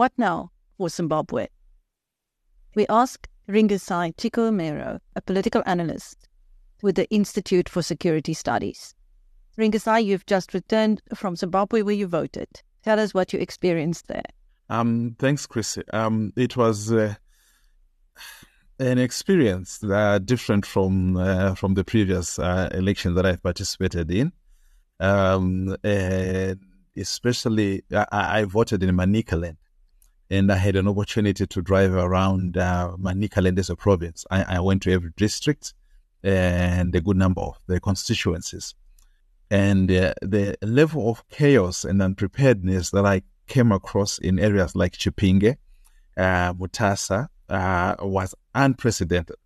What now for Zimbabwe? We ask Ringisai Chikomero, a political analyst with the Institute for Security Studies. Ringisai, you've just returned from Zimbabwe where you voted. Tell us what you experienced there. Um, thanks, Chris. Um, it was uh, an experience uh, different from uh, from the previous uh, election that I've participated in. Um, especially, I, I, voted in Manicaland, and I had an opportunity to drive around uh, Manicaland as a province. I, I went to every district and a good number of the constituencies and uh, the level of chaos and unpreparedness that I came across in areas like Chipinge, uh, Mutasa, uh, was unprecedented.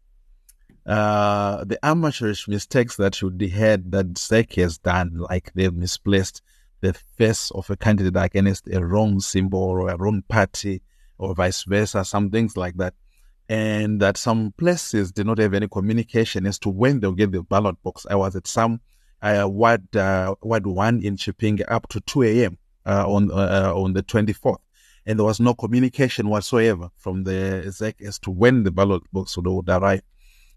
Uh, the amateurish mistakes that should be had that ZEC has done, like they've misplaced the face of a candidate against a wrong symbol or a wrong party or vice versa, some things like that. And that some places did not have any communication as to when they'll get the ballot box. I was at some uh, Ward, uh, Ward 1 in Chipinge up to 2 a.m. Uh, on uh, on the 24th. And there was no communication whatsoever from the ZEC as to when the ballot box would, arrive.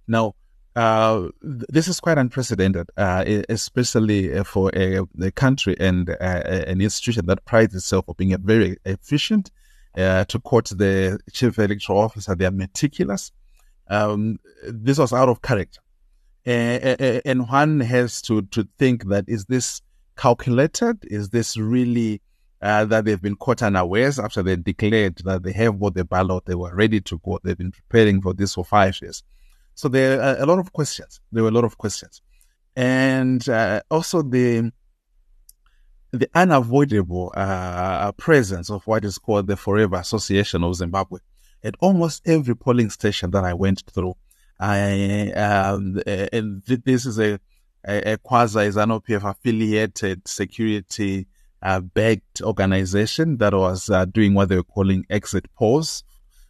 Now, uh, this is quite unprecedented, uh, especially for a, a country and an institution that prides itself on being very efficient. to quote the chief electoral officer, they are meticulous. Um, this was out of character and one has to to think that is this calculated? Is this really uh, that they've been caught unawares after they declared that they have what the ballot, they were ready to go, they've been preparing for this for five years. So there are a lot of questions. There were a lot of questions, and uh, also the the unavoidable uh, presence of what is called the Forever Association of Zimbabwe at almost every polling station that I went through. I, um, and this is a, a, quasi ZANU PF affiliated security uh, backed organization that was uh, doing what they were calling exit polls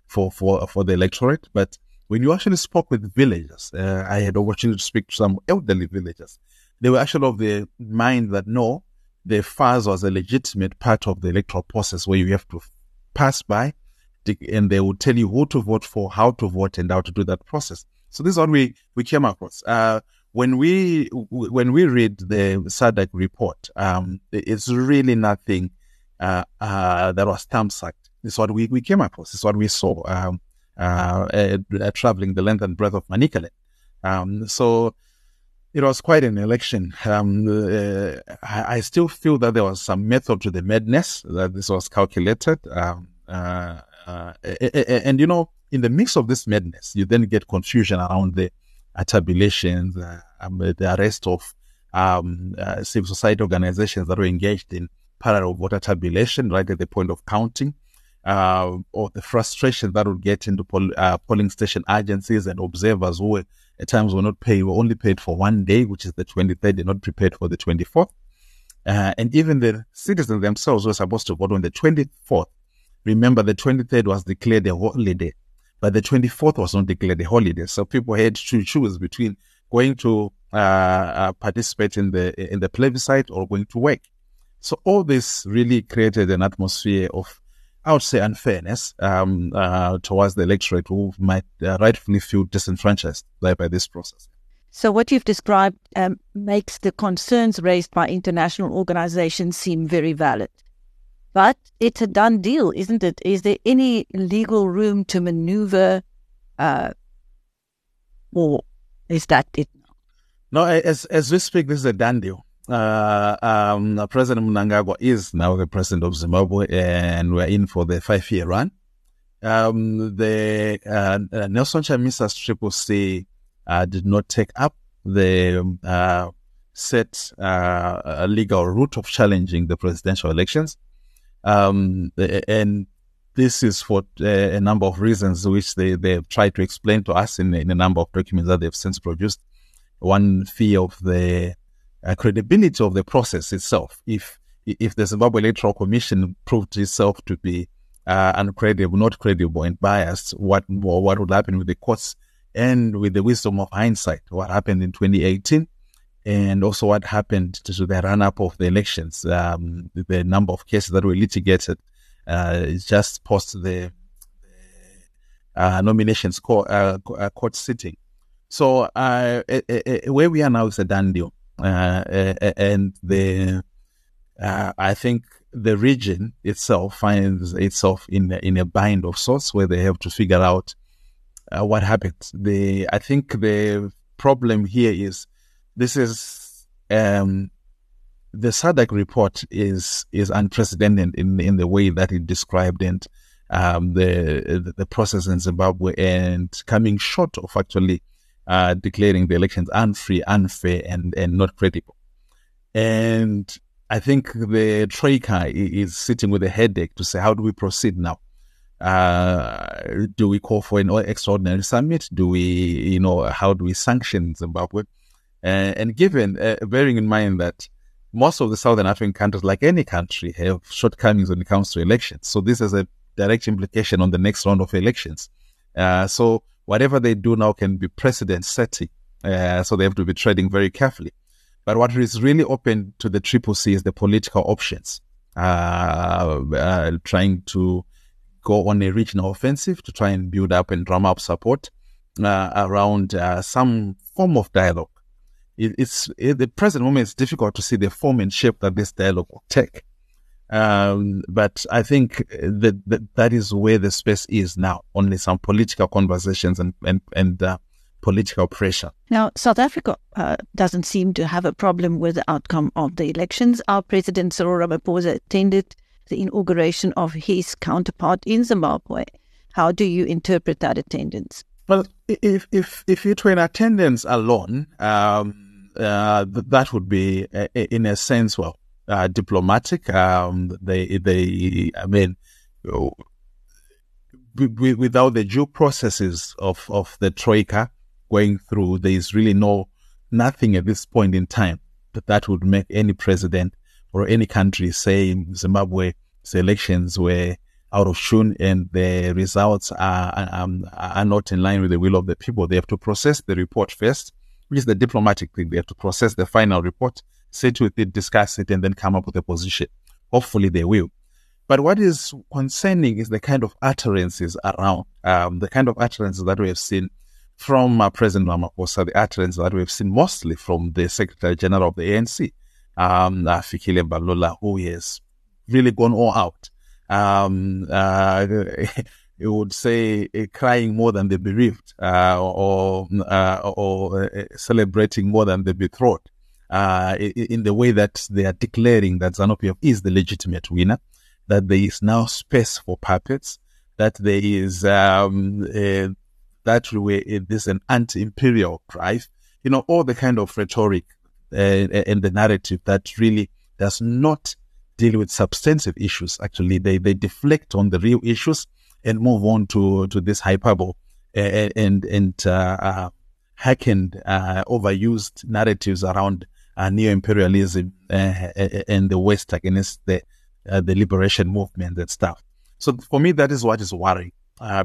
for, for, for the electorate. But when you actually spoke with villagers, uh, I had the opportunity to speak to some elderly villagers. They were actually of the mind that no, the FAS was a legitimate part of the electoral process where you have to pass by and they will tell you who to vote for, how to vote, and how to do that process. So this is what we, we came across. Uh, when we when we read the SADC report, um, it's really nothing uh, uh, that was sucked. It's what we, we came across. It's what we saw um, uh, uh, traveling the length and breadth of Manicaland. Um, so it was quite an election. Um, uh, I, I, still feel that there was some method to the madness that this was calculated. Um, uh, and you know, in the mix of this madness, you then get confusion around the uh, tabulations, uh, um, the arrest of um, uh, civil society organizations that were engaged in parallel voter tabulation right at the point of counting, uh, or the frustration that would get into poll, uh, polling station agencies and observers who at times were not paid, were only paid for one day, which is the 23rd, they're not prepared for the 24th. Uh, and even the citizens themselves were supposed to vote on the 24th. Remember, the 23rd was declared a holiday but the 24th was not declared a holiday. So people had to choose between going to uh, uh, participate in the in the plebiscite or going to work. So all this really created an atmosphere of, I would say, unfairness um, uh, towards the electorate who might uh, rightfully feel disenfranchised by, by this process. So what you've described um, makes the concerns raised by international organizations seem very valid. But it's a done deal, isn't it? Is there any legal room to maneuver, uh, or is that it? No, as as we speak, this is a done deal. Uh, um, President Mnangagwa is now the president of Zimbabwe, and we're in for the five-year run. Um, the uh Nelson Chamisa's Triple C uh, did not take up the uh, set uh, legal route of challenging the presidential elections. Um, and this is for a number of reasons which they, they've tried to explain to us in, in a number of documents that they've since produced. One fear of the uh, credibility of the process itself. If if the Zimbabwe Electoral Commission proved itself to be uh, uncredible, not credible, and biased, what what would happen with the courts and with the wisdom of hindsight, what happened in 2018 and also what happened to the run up of the elections, um, the number of cases that were litigated uh, just post the uh, nominations court, uh, uh, court sitting. So uh, where we are now is a done deal, uh, and the I think the region itself finds itself in in a bind of sorts where they have to figure out what happened. The I think the problem here is this is um, the SADC report is is unprecedented in in the way that it described and um, the the process in Zimbabwe and coming short of actually uh, declaring the elections unfree, unfair, and and not credible. And I think the troika is sitting with a headache to say, how do we proceed now? Uh, do we call for an extraordinary summit? Do we, you know, how do we sanction Zimbabwe? Uh, and given, uh, bearing in mind that most of the Southern African countries, like any country, have shortcomings when it comes to elections. So this has a direct implication on the next round of elections. Uh, so whatever they do now can be precedent setting. Uh, so they have to be treading very carefully. But what is really open to the Triple C is the political options, uh, uh, trying to go on a regional offensive to try and build up and drum up support around some form of dialogue it, it's it, the present moment it's difficult to see the form and shape that this dialogue will take. Um, but I think that, that that is where the space is now. Only some political conversations and and and uh, political pressure. Now, South Africa uh, doesn't seem to have a problem with the outcome of the elections. Our President Cyril Ramaphosa attended the inauguration of his counterpart in Zimbabwe. How do you interpret that attendance? Well, if if if it were in attendance alone, um, uh, that would be, uh, in a sense, well, uh, diplomatic. Um, they, they, I mean, without the due processes of, of the troika going through, there is really no nothing at this point in time that that would make any president or any country say Zimbabwe elections were out of tune and the results are, um, are not in line with the will of the people. They have to process the report first which is the diplomatic thing. They have to process the final report, sit with it, discuss it, and then come up with a position. Hopefully they will. But what is concerning is the kind of utterances around, um, the kind of utterances that we have seen from uh, President Ramaphosa, the utterances that we have seen mostly from the Secretary General of the ANC, um, uh, Fikile Mbalula, who has really gone all out. Um, uh, you would say uh, crying more than the bereaved, uh, or uh, or uh, celebrating more than the betrothed, uh, in the way that they are declaring that ZANU is the legitimate winner, that there is now space for puppets, that there is um, uh, that way there's an anti-imperial drive, you know, all the kind of rhetoric and the narrative that really does not deal with substantive issues. Actually, they they deflect on the real issues and move on to to this hyperbole and and, uh, uh, hackened, uh, overused narratives around uh, neo-imperialism uh, and the West against the uh, the liberation movement and stuff. So for me, that is what is worrying,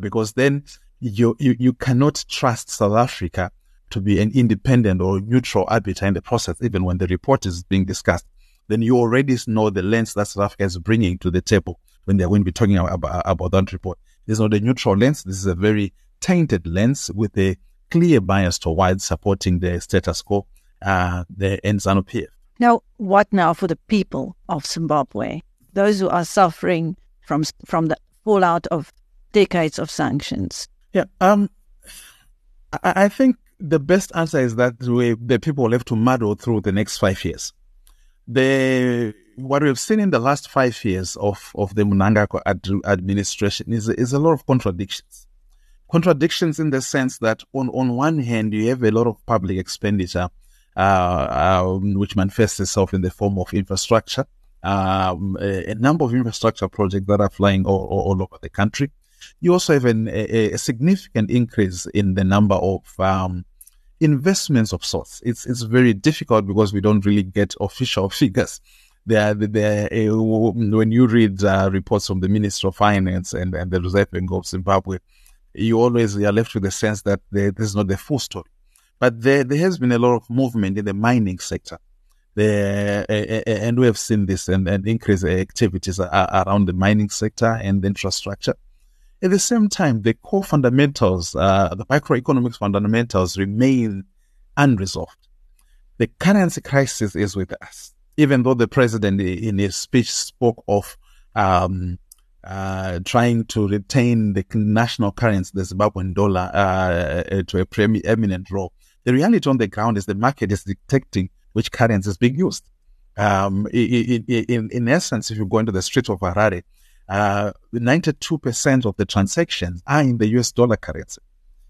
because then you, you you cannot trust South Africa to be an independent or neutral arbiter in the process, even when the report is being discussed. Then you already know the lens that South Africa is bringing to the table when they're going to be talking about, about that report. This is not a neutral lens. This is a very tainted lens with a clear bias towards supporting the status quo, uh, the ZANU PF. Now, what now for the people of Zimbabwe? Those who are suffering from from the fallout of decades of sanctions. Yeah, um, I, I think the best answer is that we, the people will have to muddle through the next five years. The what we've seen in the last five years of, of the Mnangagwa ad- administration is, is a lot of contradictions. Contradictions in the sense that on, on one hand, you have a lot of public expenditure, uh, um, which manifests itself in the form of infrastructure, um, a, a, number of infrastructure projects that are flying all, all, all over the country. You also have an, a, a, significant increase in the number of um, investments of sorts. It's it's very difficult because we don't really get official figures uh, when you read uh, reports from the Minister of Finance and, and the Reserve Bank of Zimbabwe, you always are left with the sense that this is not the full story. But there, there has been a lot of movement in the mining sector. There, and we have seen this and, and increased activities around the mining sector and the infrastructure. At the same time, the core fundamentals, uh, the macroeconomics fundamentals remain unresolved. The currency crisis is with us, even though the president in his speech spoke of um, uh, trying to retain the national currency, the Zimbabwean dollar, uh, uh to a preeminent role. The reality on the ground is the market is detecting which currency is being used. Um, in, in, in, essence, if you go into the streets of Harare, uh, 92% of the transactions are in the US dollar currency.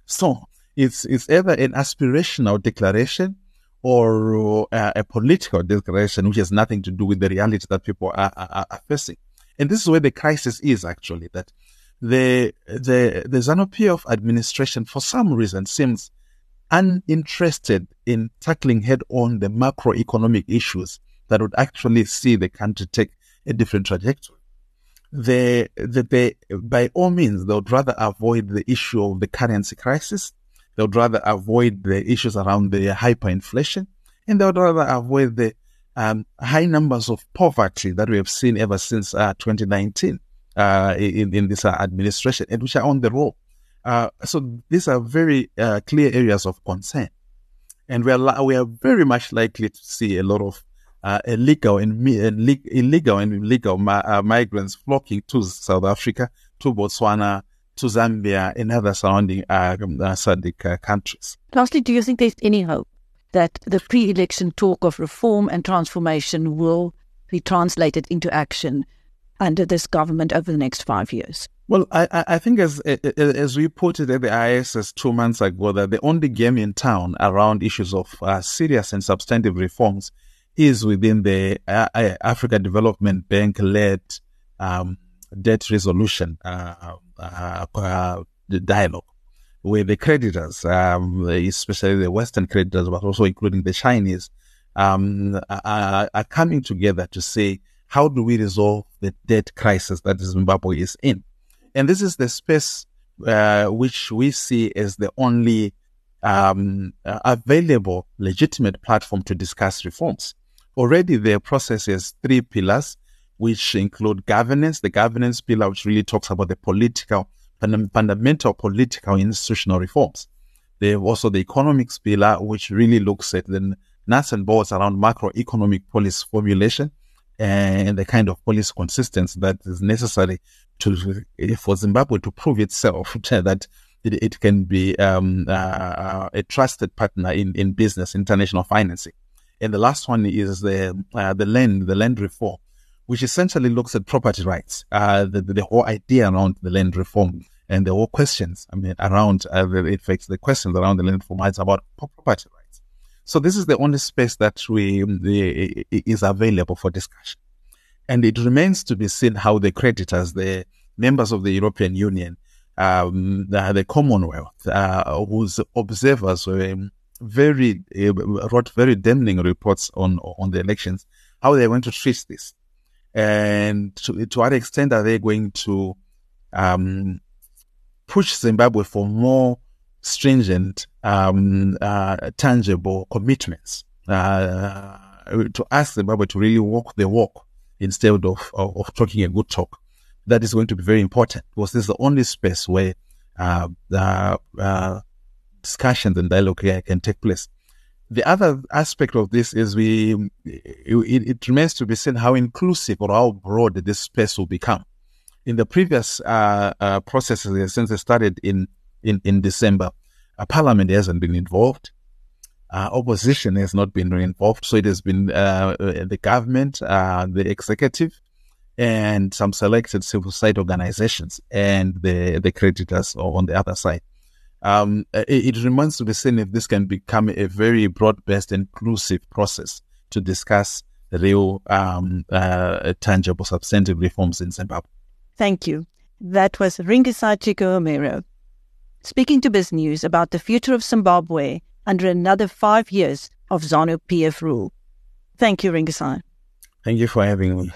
So it's, it's either an aspirational declaration or uh, a political declaration, which has nothing to do with the reality that people are, are, are facing. And this is where the crisis is actually that the, the, the ZANU PF administration, for some reason, seems uninterested in tackling head on the macroeconomic issues that would actually see the country take a different trajectory. They, they, they, by all means, they would rather avoid the issue of the currency crisis. They would rather avoid the issues around the hyperinflation and they would rather avoid the um, high numbers of poverty that we have seen ever since uh, 2019 uh, in, in this uh, administration and which are on the roll. Uh, so these are very uh, clear areas of concern. And we are, we are very much likely to see a lot of uh, illegal and illegal and illegal migrants flocking to South Africa, to Botswana, to Zambia, and other surrounding uh, SADC countries. Lastly, do you think there's any hope that the pre election talk of reform and transformation will be translated into action under this government over the next five years? Well, I, I think as as we put at the ISS two months ago, that the only game in town around issues of uh, serious and substantive reforms is within the uh, uh Africa Development Bank led um, debt resolution uh, uh, uh dialogue where the creditors, um, especially the Western creditors, but also including the Chinese, um, are, are, coming together to say, how do we resolve the debt crisis that Zimbabwe is in? And this is the space uh, which we see as the only um, available legitimate platform to discuss reforms. Already the process has three pillars, which include governance, the governance pillar, which really talks about the political fundamental political institutional reforms. They have also the economics pillar, which really looks at the nuts and bolts around macroeconomic policy formulation and the kind of policy consistency that is necessary to for Zimbabwe to prove itself that it, it can be um, uh, a trusted partner in, in business, international financing. And the last one is the uh, the land, the land reform, which essentially looks at property rights. Uh, the, the whole idea around the land reform and there were questions, I mean, around, uh, in fact, the questions around the land reform rights about property rights. So this is the only space that we, the, is available for discussion. And it remains to be seen how the creditors, the members of the European Union, um, the, the Commonwealth, uh, whose observers were very, uh, wrote very damning reports on, on the elections, how they're going to treat this. And to, to what extent are they going to, um, push Zimbabwe for more stringent, um, uh, tangible commitments, uh, to ask Zimbabwe to really walk the walk instead of, of, of, talking a good talk. That is going to be very important because this is the only space where, uh, the, uh, discussions and dialogue can take place. The other aspect of this is we, it, it remains to be seen how inclusive or how broad this space will become in the previous uh, uh, processes since it started in in, in December, Parliament hasn't been involved. Uh, opposition has not been involved, so it has been uh, uh, the government, the executive, and some selected civil society organizations, and the the creditors on the other side. Um, it, it, remains to be seen if this can become a very broad-based, inclusive process to discuss real, um, tangible, substantive reforms in Zimbabwe. Thank you. That was Ringisai Chikomero speaking to Biz News about the future of Zimbabwe under another five years of ZANU PF rule. Thank you, Ringisai. Thank you for having me.